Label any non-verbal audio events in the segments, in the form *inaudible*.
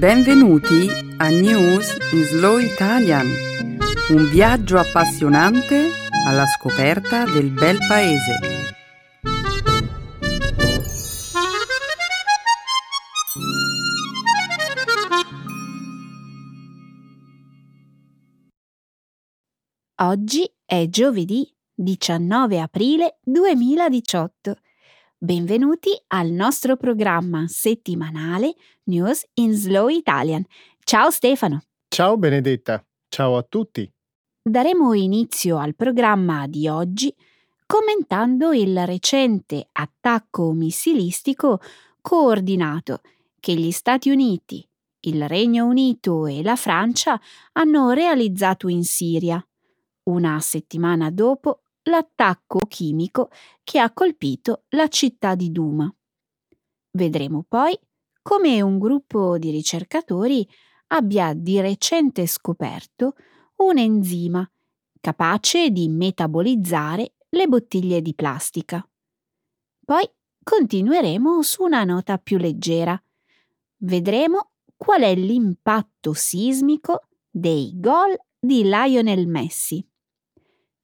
Benvenuti a News in Slow Italian, un viaggio appassionante alla scoperta del bel paese. Oggi è giovedì 19 aprile 2018. Benvenuti al nostro programma settimanale News in Slow Italian. Ciao Stefano. Ciao Benedetta, ciao a tutti. Daremo inizio al programma di oggi commentando il recente attacco missilistico coordinato che gli Stati Uniti, il Regno Unito e la Francia hanno realizzato in Siria, una settimana dopo l'attacco chimico che ha colpito la città di Duma. Vedremo poi come un gruppo di ricercatori abbia di recente scoperto un enzima capace di metabolizzare le bottiglie di plastica. Poi continueremo su una nota più leggera. Vedremo qual è l'impatto sismico dei gol di Lionel Messi.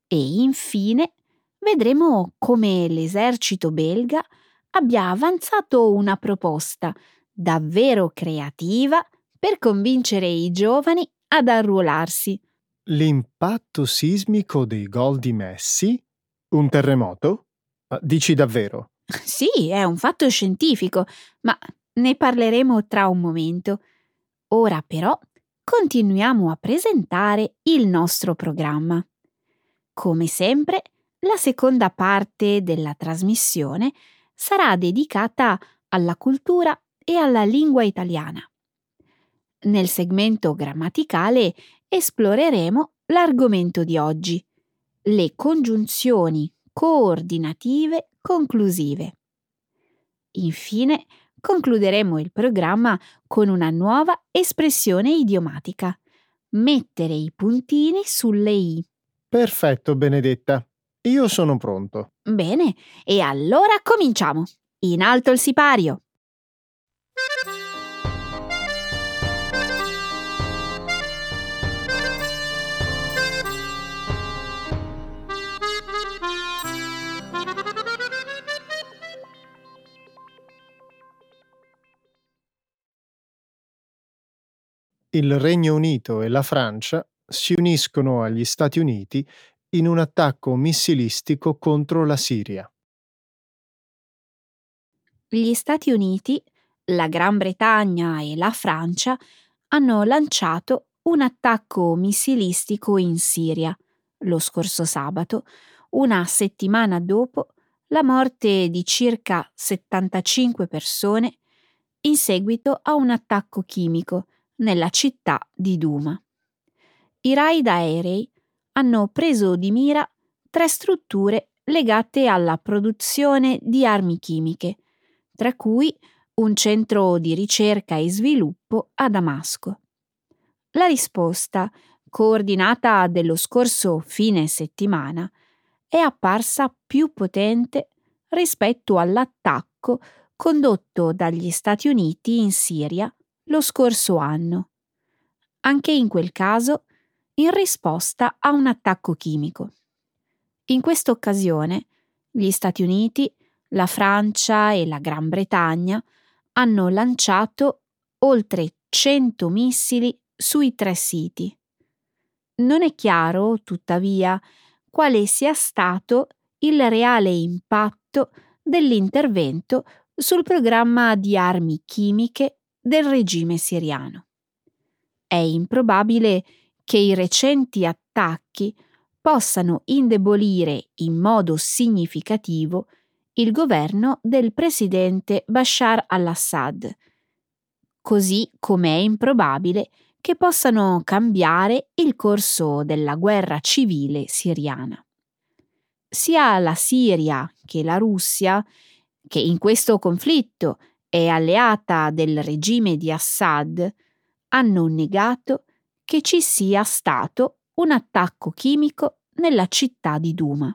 E infine vedremo come l'esercito belga abbia avanzato una proposta davvero creativa per convincere i giovani ad arruolarsi. L'impatto sismico dei gol di Messi? Un terremoto? Dici davvero? Sì, è un fatto scientifico, ma ne parleremo tra un momento. Ora però continuiamo a presentare il nostro programma. Come sempre, la seconda parte della trasmissione sarà dedicata alla cultura e alla lingua italiana. Nel segmento grammaticale esploreremo l'argomento di oggi, le congiunzioni coordinative conclusive. Infine, concluderemo il programma con una nuova espressione idiomatica, mettere i puntini sulle i. Perfetto, Benedetta. Io sono pronto. Bene, e allora cominciamo. In alto il sipario. Il Regno Unito e la Francia si uniscono agli Stati Uniti in un attacco missilistico contro la Siria. Gli Stati Uniti, la Gran Bretagna e la Francia hanno lanciato un attacco missilistico in Siria lo scorso sabato, una settimana dopo la morte di circa 75 persone in seguito a un attacco chimico nella città di Duma. I raid aerei hanno preso di mira tre strutture legate alla produzione di armi chimiche, tra cui un centro di ricerca e sviluppo a Damasco. La risposta, coordinata dello scorso fine settimana, è apparsa più potente rispetto all'attacco condotto dagli Stati Uniti in Siria lo scorso anno. Anche in quel caso in risposta a un attacco chimico. In questa occasione gli Stati Uniti, la Francia e la Gran Bretagna hanno lanciato oltre 100 missili sui tre siti. Non è chiaro, tuttavia, quale sia stato il reale impatto dell'intervento sul programma di armi chimiche del regime siriano. È improbabile che i recenti attacchi possano indebolire in modo significativo il governo del presidente Bashar al-Assad, così come è improbabile che possano cambiare il corso della guerra civile siriana. Sia la Siria che la Russia, che in questo conflitto è alleata del regime di Assad, hanno negato che ci sia stato un attacco chimico nella città di Duma.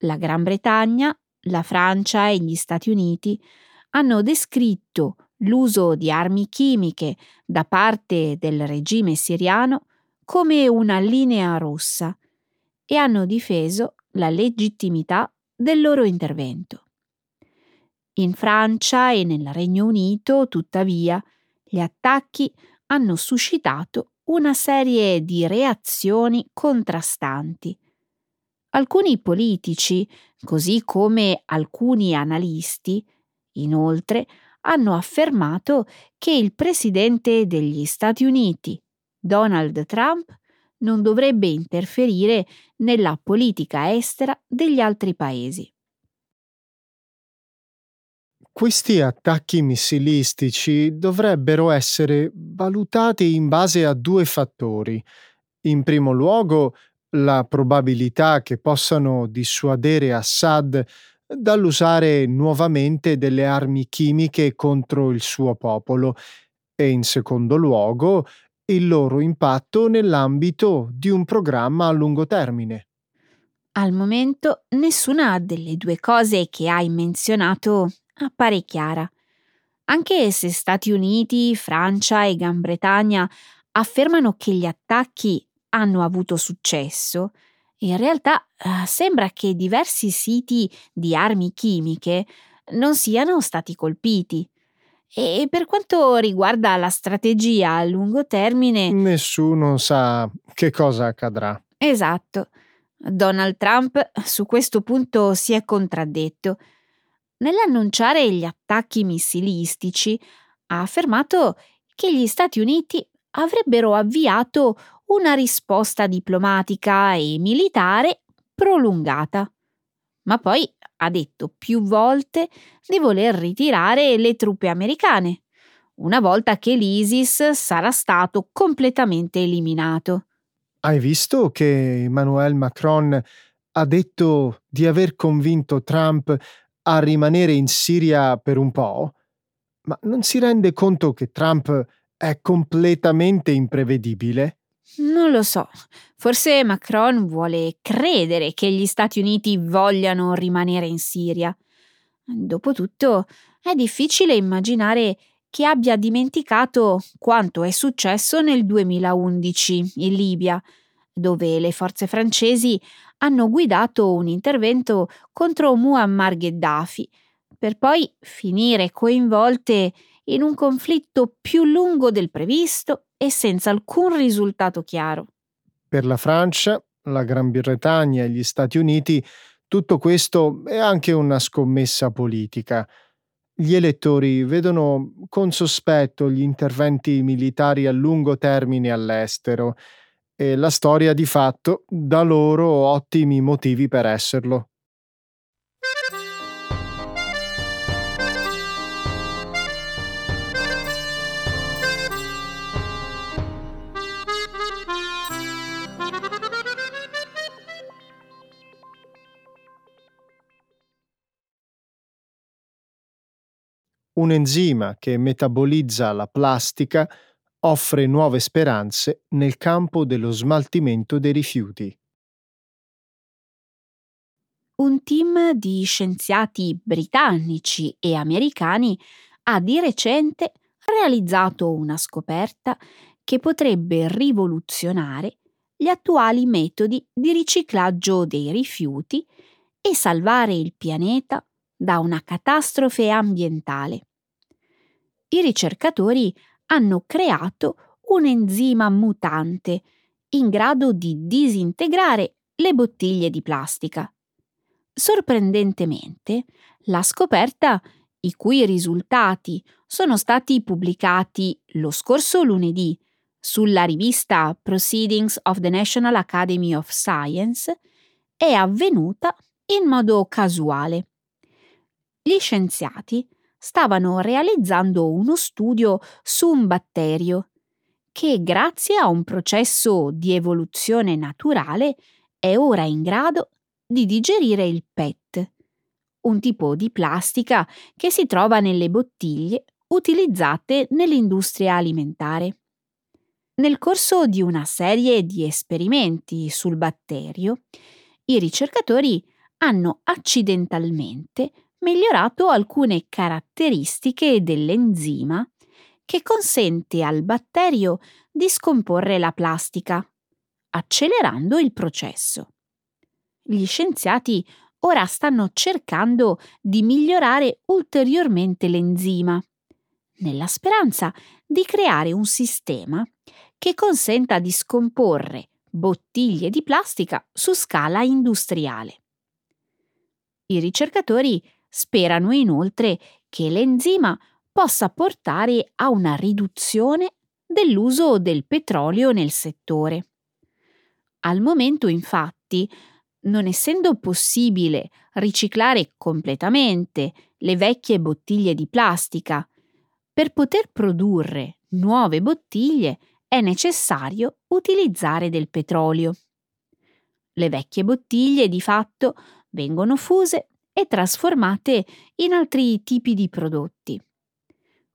La Gran Bretagna, la Francia e gli Stati Uniti hanno descritto l'uso di armi chimiche da parte del regime siriano come una linea rossa e hanno difeso la legittimità del loro intervento. In Francia e nel Regno Unito, tuttavia, gli attacchi hanno suscitato una serie di reazioni contrastanti. Alcuni politici, così come alcuni analisti, inoltre, hanno affermato che il presidente degli Stati Uniti, Donald Trump, non dovrebbe interferire nella politica estera degli altri paesi. Questi attacchi missilistici dovrebbero essere valutati in base a due fattori. In primo luogo, la probabilità che possano dissuadere Assad dall'usare nuovamente delle armi chimiche contro il suo popolo e in secondo luogo il loro impatto nell'ambito di un programma a lungo termine. Al momento nessuna delle due cose che hai menzionato appare chiara. Anche se Stati Uniti, Francia e Gran Bretagna affermano che gli attacchi hanno avuto successo, in realtà eh, sembra che diversi siti di armi chimiche non siano stati colpiti. E per quanto riguarda la strategia a lungo termine... Nessuno sa che cosa accadrà. Esatto. Donald Trump su questo punto si è contraddetto. Nell'annunciare gli attacchi missilistici ha affermato che gli Stati Uniti avrebbero avviato una risposta diplomatica e militare prolungata. Ma poi ha detto più volte di voler ritirare le truppe americane, una volta che l'ISIS sarà stato completamente eliminato. Hai visto che Emmanuel Macron ha detto di aver convinto Trump a rimanere in Siria per un po'? Ma non si rende conto che Trump è completamente imprevedibile? Non lo so. Forse Macron vuole credere che gli Stati Uniti vogliano rimanere in Siria. Dopotutto, è difficile immaginare che abbia dimenticato quanto è successo nel 2011 in Libia, dove le forze francesi hanno guidato un intervento contro Muammar Gheddafi, per poi finire coinvolte in un conflitto più lungo del previsto e senza alcun risultato chiaro. Per la Francia, la Gran Bretagna e gli Stati Uniti tutto questo è anche una scommessa politica. Gli elettori vedono con sospetto gli interventi militari a lungo termine all'estero e la storia di fatto dà loro ottimi motivi per esserlo. Un enzima che metabolizza la plastica offre nuove speranze nel campo dello smaltimento dei rifiuti. Un team di scienziati britannici e americani ha di recente realizzato una scoperta che potrebbe rivoluzionare gli attuali metodi di riciclaggio dei rifiuti e salvare il pianeta da una catastrofe ambientale. I ricercatori hanno creato un enzima mutante in grado di disintegrare le bottiglie di plastica. Sorprendentemente, la scoperta, i cui risultati sono stati pubblicati lo scorso lunedì sulla rivista Proceedings of the National Academy of Science, è avvenuta in modo casuale. Gli scienziati stavano realizzando uno studio su un batterio che grazie a un processo di evoluzione naturale è ora in grado di digerire il PET, un tipo di plastica che si trova nelle bottiglie utilizzate nell'industria alimentare. Nel corso di una serie di esperimenti sul batterio, i ricercatori hanno accidentalmente migliorato alcune caratteristiche dell'enzima che consente al batterio di scomporre la plastica, accelerando il processo. Gli scienziati ora stanno cercando di migliorare ulteriormente l'enzima, nella speranza di creare un sistema che consenta di scomporre bottiglie di plastica su scala industriale. I ricercatori sperano inoltre che l'enzima possa portare a una riduzione dell'uso del petrolio nel settore. Al momento, infatti, non essendo possibile riciclare completamente le vecchie bottiglie di plastica, per poter produrre nuove bottiglie è necessario utilizzare del petrolio. Le vecchie bottiglie di fatto vengono fuse e trasformate in altri tipi di prodotti.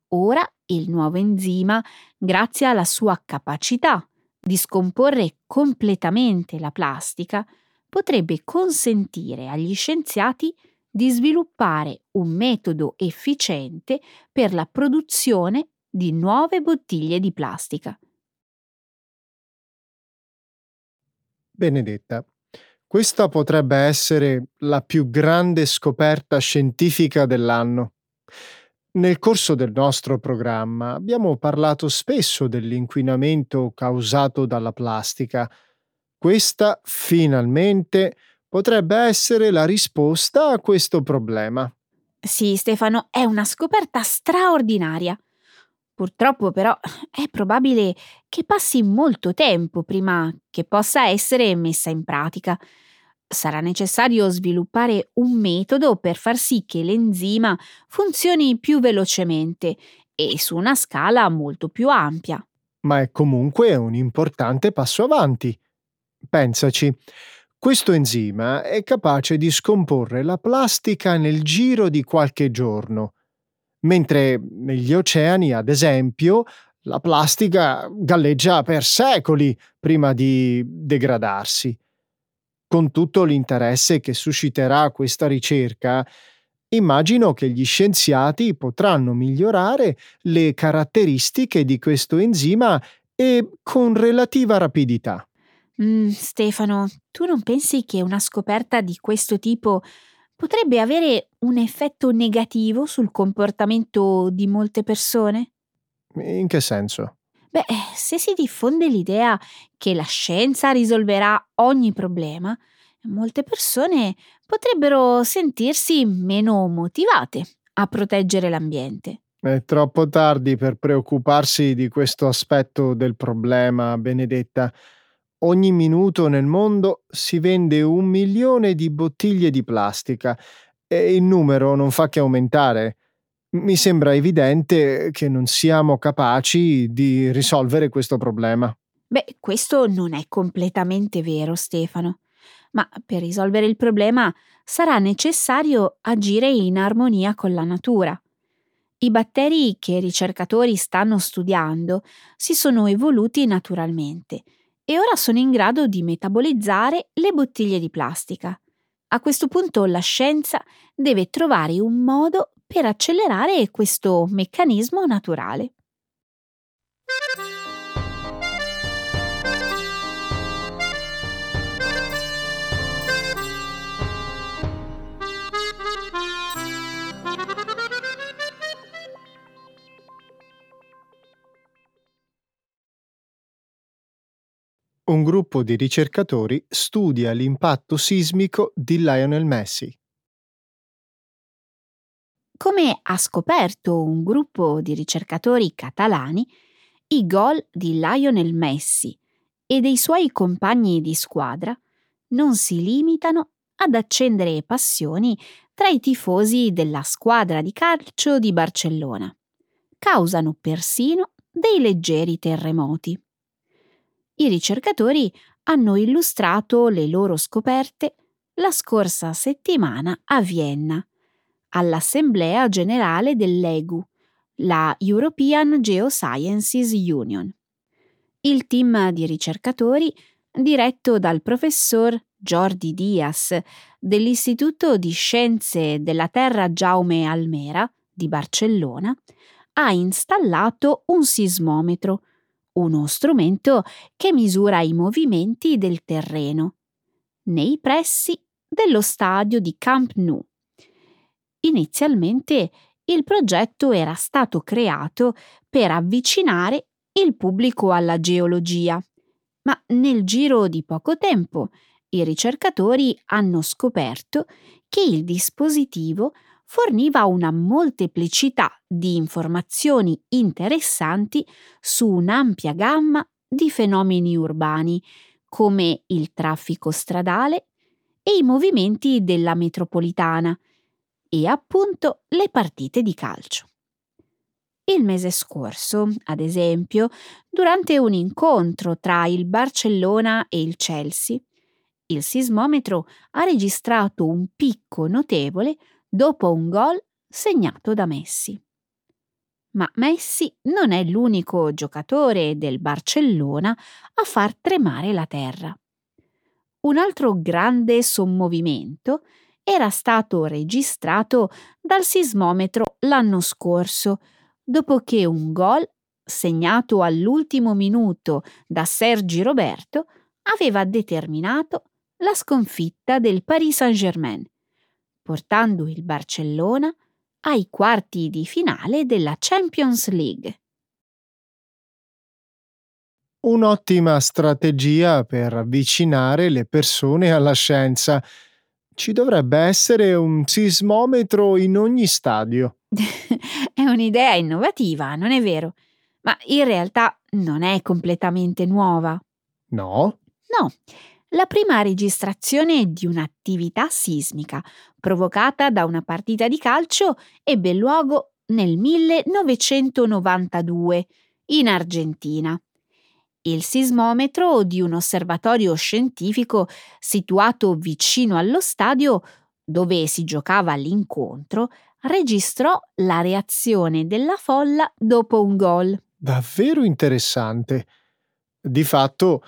Ora il nuovo enzima, grazie alla sua capacità di scomporre completamente la plastica, potrebbe consentire agli scienziati di sviluppare un metodo efficiente per la produzione di nuove bottiglie di plastica. Benedetta, questa potrebbe essere la più grande scoperta scientifica dell'anno. Nel corso del nostro programma abbiamo parlato spesso dell'inquinamento causato dalla plastica. Questa, finalmente, potrebbe essere la risposta a questo problema. Sì, Stefano, è una scoperta straordinaria. Purtroppo però è probabile che passi molto tempo prima che possa essere messa in pratica. Sarà necessario sviluppare un metodo per far sì che l'enzima funzioni più velocemente e su una scala molto più ampia. Ma è comunque un importante passo avanti. Pensaci, questo enzima è capace di scomporre la plastica nel giro di qualche giorno mentre negli oceani, ad esempio, la plastica galleggia per secoli prima di degradarsi. Con tutto l'interesse che susciterà questa ricerca, immagino che gli scienziati potranno migliorare le caratteristiche di questo enzima e con relativa rapidità. Mm, Stefano, tu non pensi che una scoperta di questo tipo potrebbe avere un effetto negativo sul comportamento di molte persone? In che senso? Beh, se si diffonde l'idea che la scienza risolverà ogni problema, molte persone potrebbero sentirsi meno motivate a proteggere l'ambiente. È troppo tardi per preoccuparsi di questo aspetto del problema, Benedetta. Ogni minuto nel mondo si vende un milione di bottiglie di plastica e il numero non fa che aumentare. Mi sembra evidente che non siamo capaci di risolvere questo problema. Beh, questo non è completamente vero, Stefano. Ma per risolvere il problema sarà necessario agire in armonia con la natura. I batteri che i ricercatori stanno studiando si sono evoluti naturalmente e ora sono in grado di metabolizzare le bottiglie di plastica. A questo punto la scienza deve trovare un modo per accelerare questo meccanismo naturale. Un gruppo di ricercatori studia l'impatto sismico di Lionel Messi. Come ha scoperto un gruppo di ricercatori catalani, i gol di Lionel Messi e dei suoi compagni di squadra non si limitano ad accendere passioni tra i tifosi della squadra di calcio di Barcellona. Causano persino dei leggeri terremoti i ricercatori hanno illustrato le loro scoperte la scorsa settimana a Vienna, all'Assemblea generale dell'EGU, la European Geosciences Union. Il team di ricercatori, diretto dal professor Jordi Dias dell'Istituto di Scienze della Terra Jaume Almera di Barcellona ha installato un sismometro, uno strumento che misura i movimenti del terreno, nei pressi dello stadio di Camp Nou. Inizialmente il progetto era stato creato per avvicinare il pubblico alla geologia, ma nel giro di poco tempo i ricercatori hanno scoperto che il dispositivo forniva una molteplicità di informazioni interessanti su un'ampia gamma di fenomeni urbani, come il traffico stradale e i movimenti della metropolitana, e appunto le partite di calcio. Il mese scorso, ad esempio, durante un incontro tra il Barcellona e il Chelsea, il sismometro ha registrato un picco notevole dopo un gol segnato da Messi. Ma Messi non è l'unico giocatore del Barcellona a far tremare la terra. Un altro grande sommovimento era stato registrato dal sismometro l'anno scorso, dopo che un gol, segnato all'ultimo minuto da Sergi Roberto, aveva determinato la sconfitta del Paris Saint-Germain, portando il Barcellona ai quarti di finale della Champions League. Un'ottima strategia per avvicinare le persone alla scienza. Ci dovrebbe essere un sismometro in ogni stadio. *laughs* è un'idea innovativa, non è vero? Ma in realtà non è completamente nuova. No? No, la prima registrazione di un'attività sismica provocata da una partita di calcio ebbe luogo nel 1992 in Argentina. Il sismometro di un osservatorio scientifico situato vicino allo stadio dove si giocava l'incontro registrò la reazione della folla dopo un gol. Davvero interessante. Di fatto,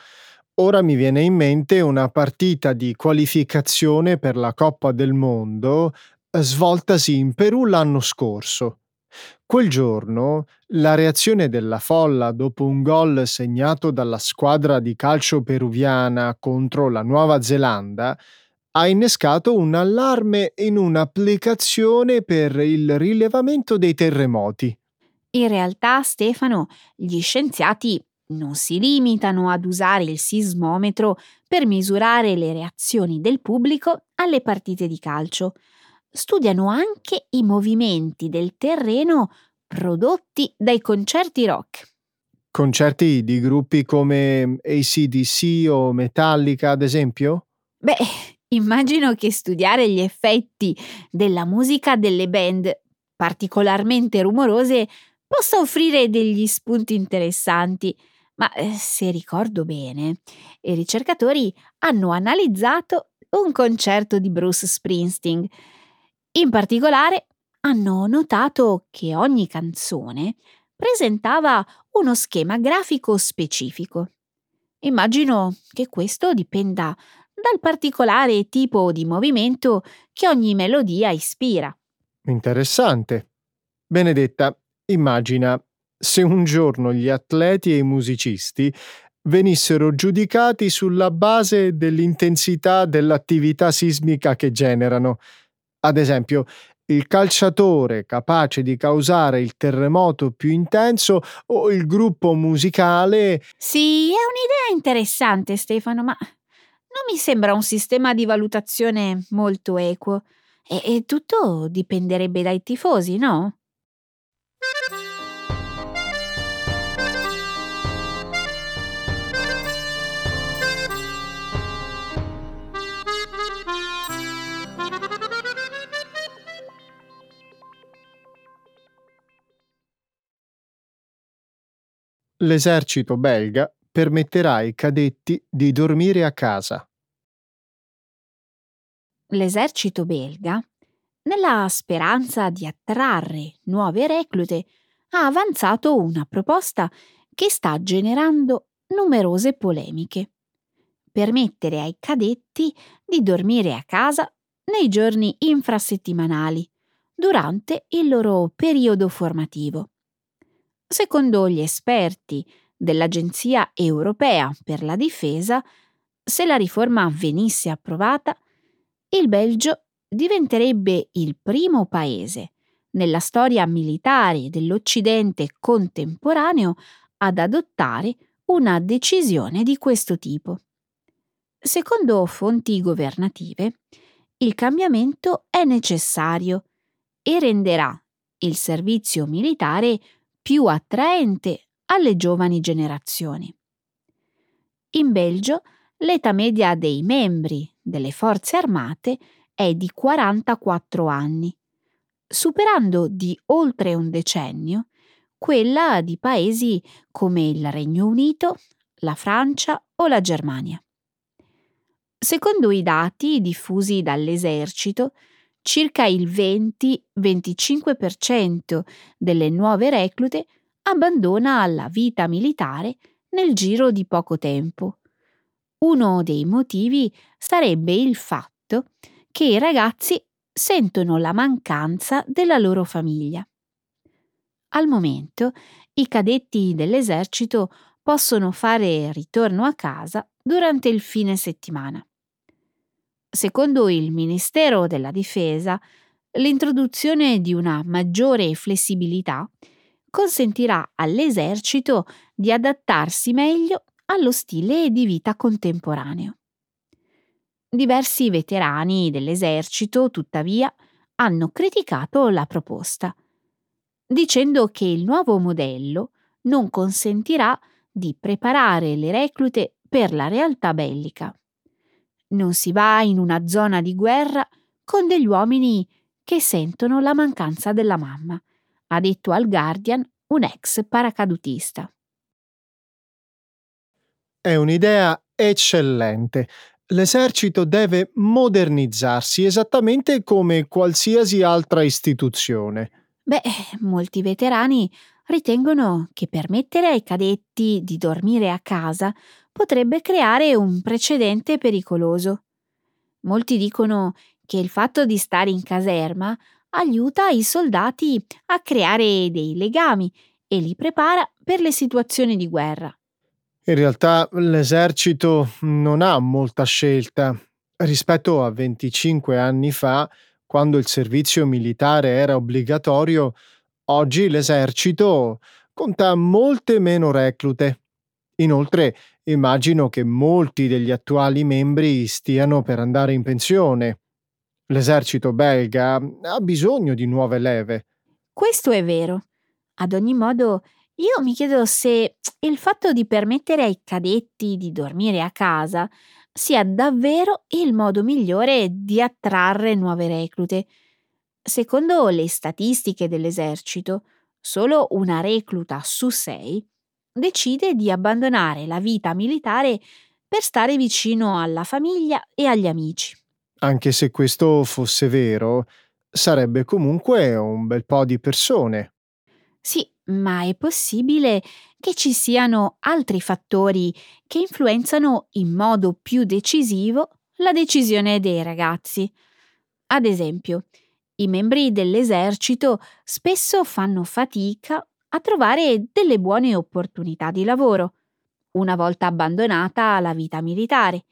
Ora mi viene in mente una partita di qualificazione per la Coppa del Mondo eh, svoltasi in Perù l'anno scorso. Quel giorno la reazione della folla dopo un gol segnato dalla squadra di calcio peruviana contro la Nuova Zelanda ha innescato un allarme in un'applicazione per il rilevamento dei terremoti. In realtà, Stefano, gli scienziati non si limitano ad usare il sismometro per misurare le reazioni del pubblico alle partite di calcio. Studiano anche i movimenti del terreno prodotti dai concerti rock. Concerti di gruppi come ACDC o Metallica, ad esempio? Beh, *laughs* immagino che studiare gli effetti della musica delle band particolarmente rumorose possa offrire degli spunti interessanti ma eh, se ricordo bene, i ricercatori hanno analizzato un concerto di Bruce Springsteen. In particolare hanno notato che ogni canzone presentava uno schema grafico specifico. Immagino che questo dipenda dal particolare tipo di movimento che ogni melodia ispira. Interessante. Benedetta, immagina se un giorno gli atleti e i musicisti venissero giudicati sulla base dell'intensità dell'attività sismica che generano. Ad esempio, il calciatore capace di causare il terremoto più intenso o il gruppo musicale. Sì, è un'idea interessante, Stefano, ma non mi sembra un sistema di valutazione molto equo. E, e tutto dipenderebbe dai tifosi, no? L'esercito belga permetterà ai cadetti di dormire a casa. L'esercito belga, nella speranza di attrarre nuove reclute, ha avanzato una proposta che sta generando numerose polemiche. permettere ai cadetti di dormire a casa nei giorni infrasettimanali, durante il loro periodo formativo. Secondo gli esperti dell'Agenzia europea per la difesa, se la riforma venisse approvata, il Belgio diventerebbe il primo paese nella storia militare dell'Occidente contemporaneo ad adottare una decisione di questo tipo. Secondo fonti governative, il cambiamento è necessario e renderà il servizio militare più attraente alle giovani generazioni. In Belgio l'età media dei membri delle forze armate è di 44 anni, superando di oltre un decennio quella di paesi come il Regno Unito, la Francia o la Germania. Secondo i dati diffusi dall'esercito, circa il 20-25% delle nuove reclute abbandona la vita militare nel giro di poco tempo. Uno dei motivi sarebbe il fatto che i ragazzi sentono la mancanza della loro famiglia. Al momento i cadetti dell'esercito possono fare ritorno a casa durante il fine settimana. Secondo il Ministero della Difesa, l'introduzione di una maggiore flessibilità consentirà all'esercito di adattarsi meglio allo stile di vita contemporaneo. Diversi veterani dell'esercito, tuttavia, hanno criticato la proposta, dicendo che il nuovo modello non consentirà di preparare le reclute per la realtà bellica. Non si va in una zona di guerra con degli uomini che sentono la mancanza della mamma, ha detto al Guardian un ex paracadutista. È un'idea eccellente. L'esercito deve modernizzarsi esattamente come qualsiasi altra istituzione. Beh, molti veterani ritengono che permettere ai cadetti di dormire a casa potrebbe creare un precedente pericoloso. Molti dicono che il fatto di stare in caserma aiuta i soldati a creare dei legami e li prepara per le situazioni di guerra. In realtà l'esercito non ha molta scelta. Rispetto a 25 anni fa, quando il servizio militare era obbligatorio, oggi l'esercito conta molte meno reclute. Inoltre immagino che molti degli attuali membri stiano per andare in pensione. L'esercito belga ha bisogno di nuove leve. Questo è vero. Ad ogni modo, io mi chiedo se il fatto di permettere ai cadetti di dormire a casa sia davvero il modo migliore di attrarre nuove reclute. Secondo le statistiche dell'esercito, solo una recluta su sei decide di abbandonare la vita militare per stare vicino alla famiglia e agli amici. Anche se questo fosse vero, sarebbe comunque un bel po' di persone. Sì, ma è possibile che ci siano altri fattori che influenzano in modo più decisivo la decisione dei ragazzi. Ad esempio, i membri dell'esercito spesso fanno fatica a trovare delle buone opportunità di lavoro, una volta abbandonata la vita militare.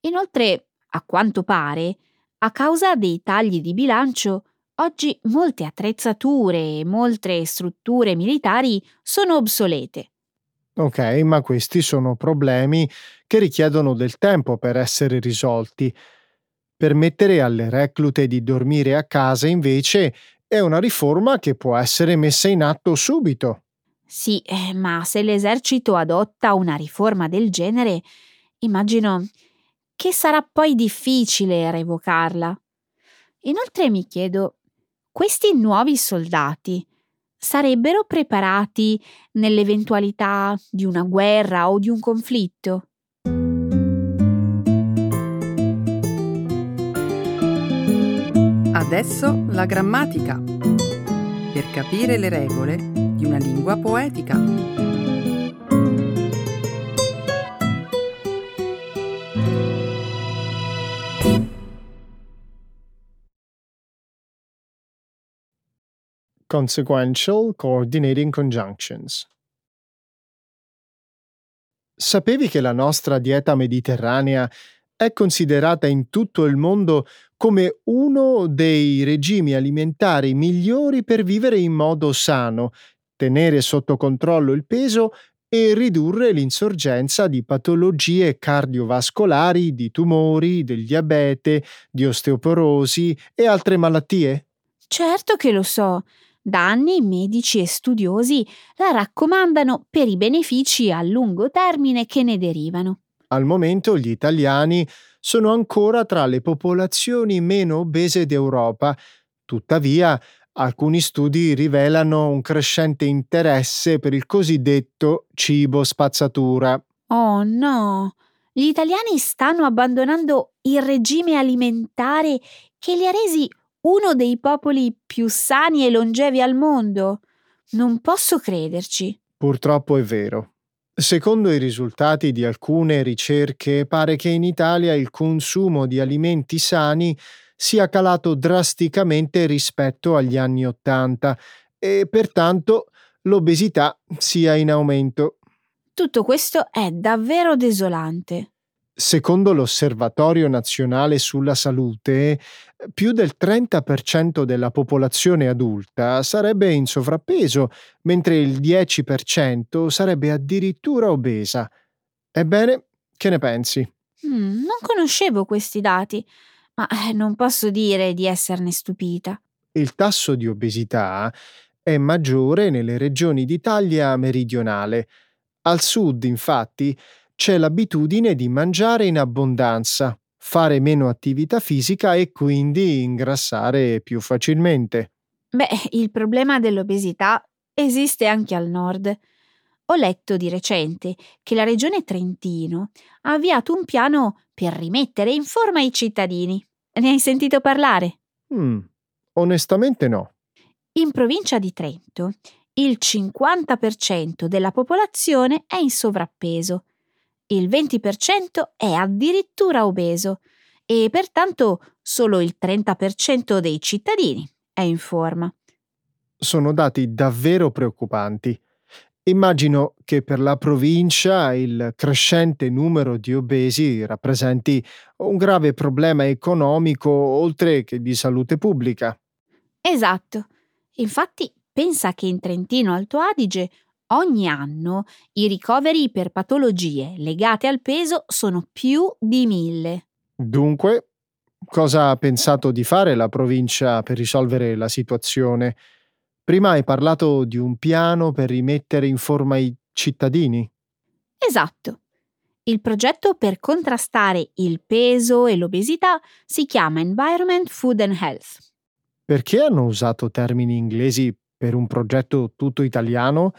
Inoltre, a quanto pare, a causa dei tagli di bilancio, oggi molte attrezzature e molte strutture militari sono obsolete. Ok, ma questi sono problemi che richiedono del tempo per essere risolti. Permettere alle reclute di dormire a casa, invece, è una riforma che può essere messa in atto subito. Sì, eh, ma se l'esercito adotta una riforma del genere, immagino che sarà poi difficile revocarla. Inoltre mi chiedo, questi nuovi soldati sarebbero preparati nell'eventualità di una guerra o di un conflitto? adesso la grammatica. Per capire le regole di una lingua poetica. Consequential Coordinating Conjunctions. Sapevi che la nostra dieta mediterranea è considerata in tutto il mondo come uno dei regimi alimentari migliori per vivere in modo sano, tenere sotto controllo il peso e ridurre l'insorgenza di patologie cardiovascolari, di tumori, del diabete, di osteoporosi e altre malattie? Certo che lo so. Da anni medici e studiosi la raccomandano per i benefici a lungo termine che ne derivano. Al momento gli italiani sono ancora tra le popolazioni meno obese d'Europa. Tuttavia, alcuni studi rivelano un crescente interesse per il cosiddetto cibo spazzatura. Oh no! Gli italiani stanno abbandonando il regime alimentare che li ha resi uno dei popoli più sani e longevi al mondo. Non posso crederci. Purtroppo è vero. Secondo i risultati di alcune ricerche, pare che in Italia il consumo di alimenti sani sia calato drasticamente rispetto agli anni Ottanta e pertanto l'obesità sia in aumento. Tutto questo è davvero desolante. Secondo l'Osservatorio nazionale sulla salute, più del 30% della popolazione adulta sarebbe in sovrappeso, mentre il 10% sarebbe addirittura obesa. Ebbene, che ne pensi? Mm, non conoscevo questi dati, ma eh, non posso dire di esserne stupita. Il tasso di obesità è maggiore nelle regioni d'Italia meridionale. Al sud, infatti, c'è l'abitudine di mangiare in abbondanza, fare meno attività fisica e quindi ingrassare più facilmente. Beh, il problema dell'obesità esiste anche al nord. Ho letto di recente che la regione Trentino ha avviato un piano per rimettere in forma i cittadini. Ne hai sentito parlare? Mm, onestamente no. In provincia di Trento il 50% della popolazione è in sovrappeso il 20% è addirittura obeso e pertanto solo il 30% dei cittadini è in forma. Sono dati davvero preoccupanti. Immagino che per la provincia il crescente numero di obesi rappresenti un grave problema economico oltre che di salute pubblica. Esatto. Infatti pensa che in Trentino Alto Adige Ogni anno i ricoveri per patologie legate al peso sono più di mille. Dunque, cosa ha pensato di fare la provincia per risolvere la situazione? Prima hai parlato di un piano per rimettere in forma i cittadini. Esatto. Il progetto per contrastare il peso e l'obesità si chiama Environment, Food and Health. Perché hanno usato termini inglesi per un progetto tutto italiano?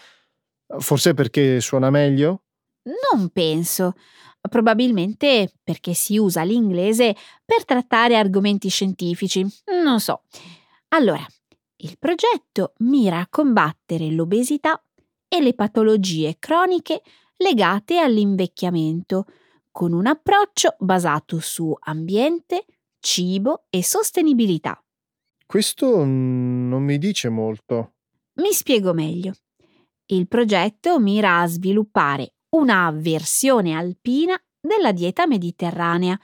Forse perché suona meglio? Non penso. Probabilmente perché si usa l'inglese per trattare argomenti scientifici. Non so. Allora, il progetto mira a combattere l'obesità e le patologie croniche legate all'invecchiamento, con un approccio basato su ambiente, cibo e sostenibilità. Questo non mi dice molto. Mi spiego meglio. Il progetto mira a sviluppare una versione alpina della dieta mediterranea,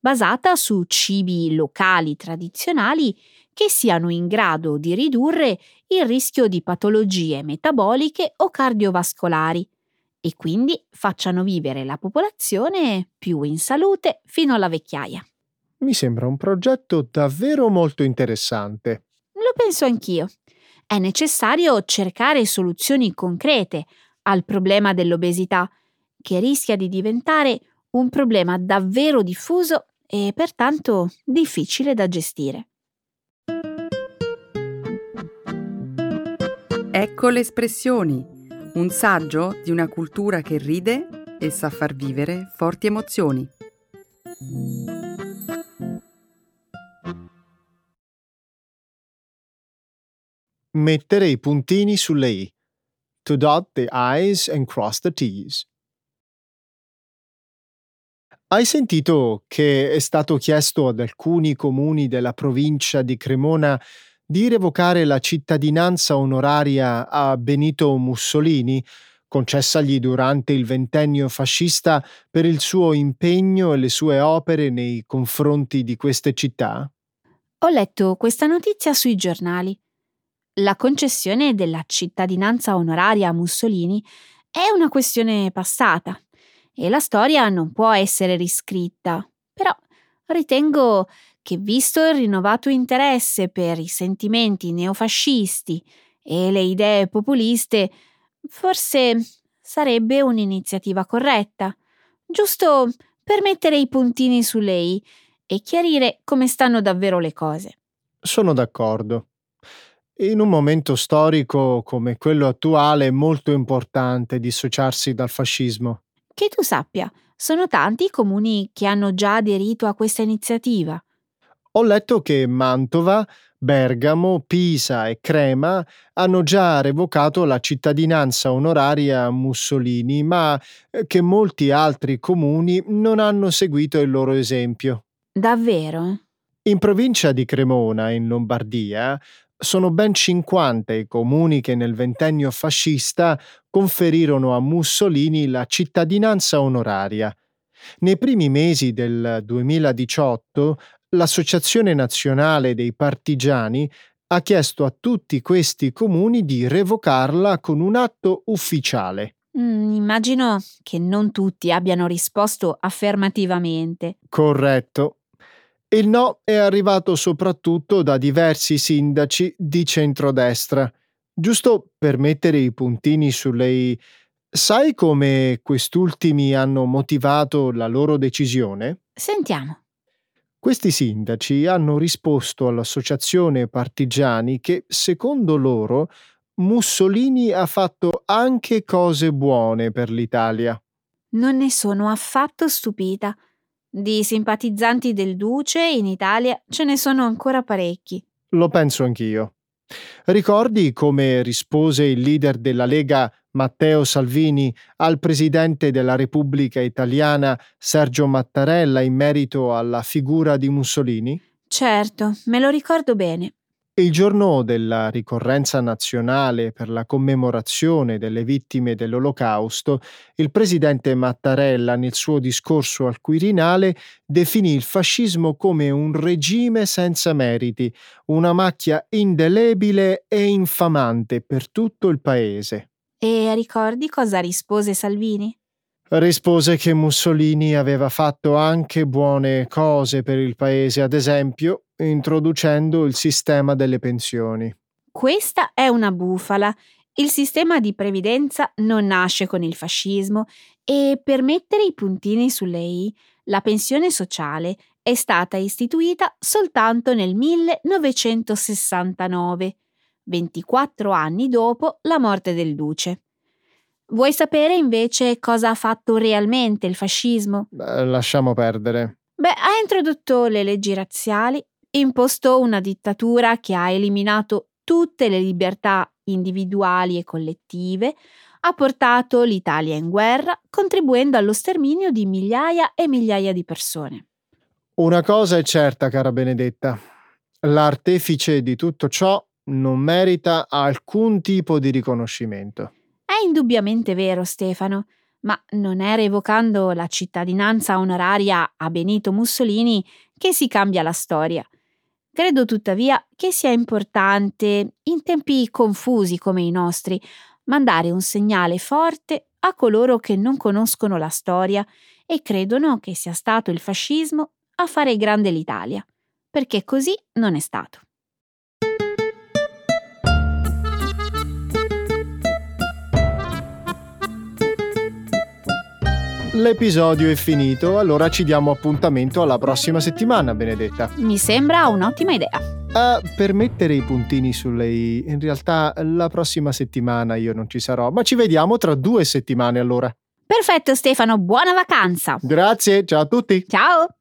basata su cibi locali tradizionali che siano in grado di ridurre il rischio di patologie metaboliche o cardiovascolari e quindi facciano vivere la popolazione più in salute fino alla vecchiaia. Mi sembra un progetto davvero molto interessante. Lo penso anch'io è necessario cercare soluzioni concrete al problema dell'obesità, che rischia di diventare un problema davvero diffuso e pertanto difficile da gestire. Ecco le espressioni, un saggio di una cultura che ride e sa far vivere forti emozioni. Mettere i puntini sulle i. To dot the I's and cross the T's. Hai sentito che è stato chiesto ad alcuni comuni della provincia di Cremona di revocare la cittadinanza onoraria a Benito Mussolini, concessagli durante il ventennio fascista per il suo impegno e le sue opere nei confronti di queste città? Ho letto questa notizia sui giornali. La concessione della cittadinanza onoraria a Mussolini è una questione passata e la storia non può essere riscritta, però ritengo che visto il rinnovato interesse per i sentimenti neofascisti e le idee populiste, forse sarebbe un'iniziativa corretta, giusto per mettere i puntini su lei e chiarire come stanno davvero le cose. Sono d'accordo. In un momento storico come quello attuale è molto importante dissociarsi dal fascismo. Che tu sappia, sono tanti i comuni che hanno già aderito a questa iniziativa. Ho letto che Mantova, Bergamo, Pisa e Crema hanno già revocato la cittadinanza onoraria a Mussolini, ma eh, che molti altri comuni non hanno seguito il loro esempio. Davvero? In provincia di Cremona, in Lombardia, sono ben 50 i comuni che nel ventennio fascista conferirono a Mussolini la cittadinanza onoraria. Nei primi mesi del 2018 l'Associazione Nazionale dei Partigiani ha chiesto a tutti questi comuni di revocarla con un atto ufficiale. Mm, immagino che non tutti abbiano risposto affermativamente. Corretto. Il no è arrivato soprattutto da diversi sindaci di centrodestra. Giusto per mettere i puntini sulle i, sai come quest'ultimi hanno motivato la loro decisione? Sentiamo. Questi sindaci hanno risposto all'associazione partigiani che, secondo loro, Mussolini ha fatto anche cose buone per l'Italia. Non ne sono affatto stupita. Di simpatizzanti del Duce in Italia ce ne sono ancora parecchi. Lo penso anch'io. Ricordi come rispose il leader della Lega Matteo Salvini al presidente della Repubblica Italiana Sergio Mattarella in merito alla figura di Mussolini? Certo, me lo ricordo bene. Il giorno della ricorrenza nazionale per la commemorazione delle vittime dell'Olocausto, il presidente Mattarella nel suo discorso al Quirinale definì il fascismo come un regime senza meriti, una macchia indelebile e infamante per tutto il paese. E ricordi cosa rispose Salvini? Rispose che Mussolini aveva fatto anche buone cose per il paese, ad esempio introducendo il sistema delle pensioni. Questa è una bufala. Il sistema di previdenza non nasce con il fascismo e per mettere i puntini sulle i, la pensione sociale è stata istituita soltanto nel 1969, 24 anni dopo la morte del duce. Vuoi sapere invece cosa ha fatto realmente il fascismo? Beh, lasciamo perdere. Beh, ha introdotto le leggi razziali, imposto una dittatura che ha eliminato tutte le libertà individuali e collettive, ha portato l'Italia in guerra, contribuendo allo sterminio di migliaia e migliaia di persone. Una cosa è certa, cara Benedetta. L'artefice di tutto ciò non merita alcun tipo di riconoscimento. È indubbiamente vero, Stefano, ma non è revocando la cittadinanza onoraria a Benito Mussolini che si cambia la storia. Credo tuttavia che sia importante, in tempi confusi come i nostri, mandare un segnale forte a coloro che non conoscono la storia e credono che sia stato il fascismo a fare grande l'Italia, perché così non è stato. L'episodio è finito, allora ci diamo appuntamento alla prossima settimana, Benedetta. Mi sembra un'ottima idea. Ah, per mettere i puntini sulle i, in realtà la prossima settimana io non ci sarò, ma ci vediamo tra due settimane allora. Perfetto Stefano, buona vacanza. Grazie, ciao a tutti. Ciao.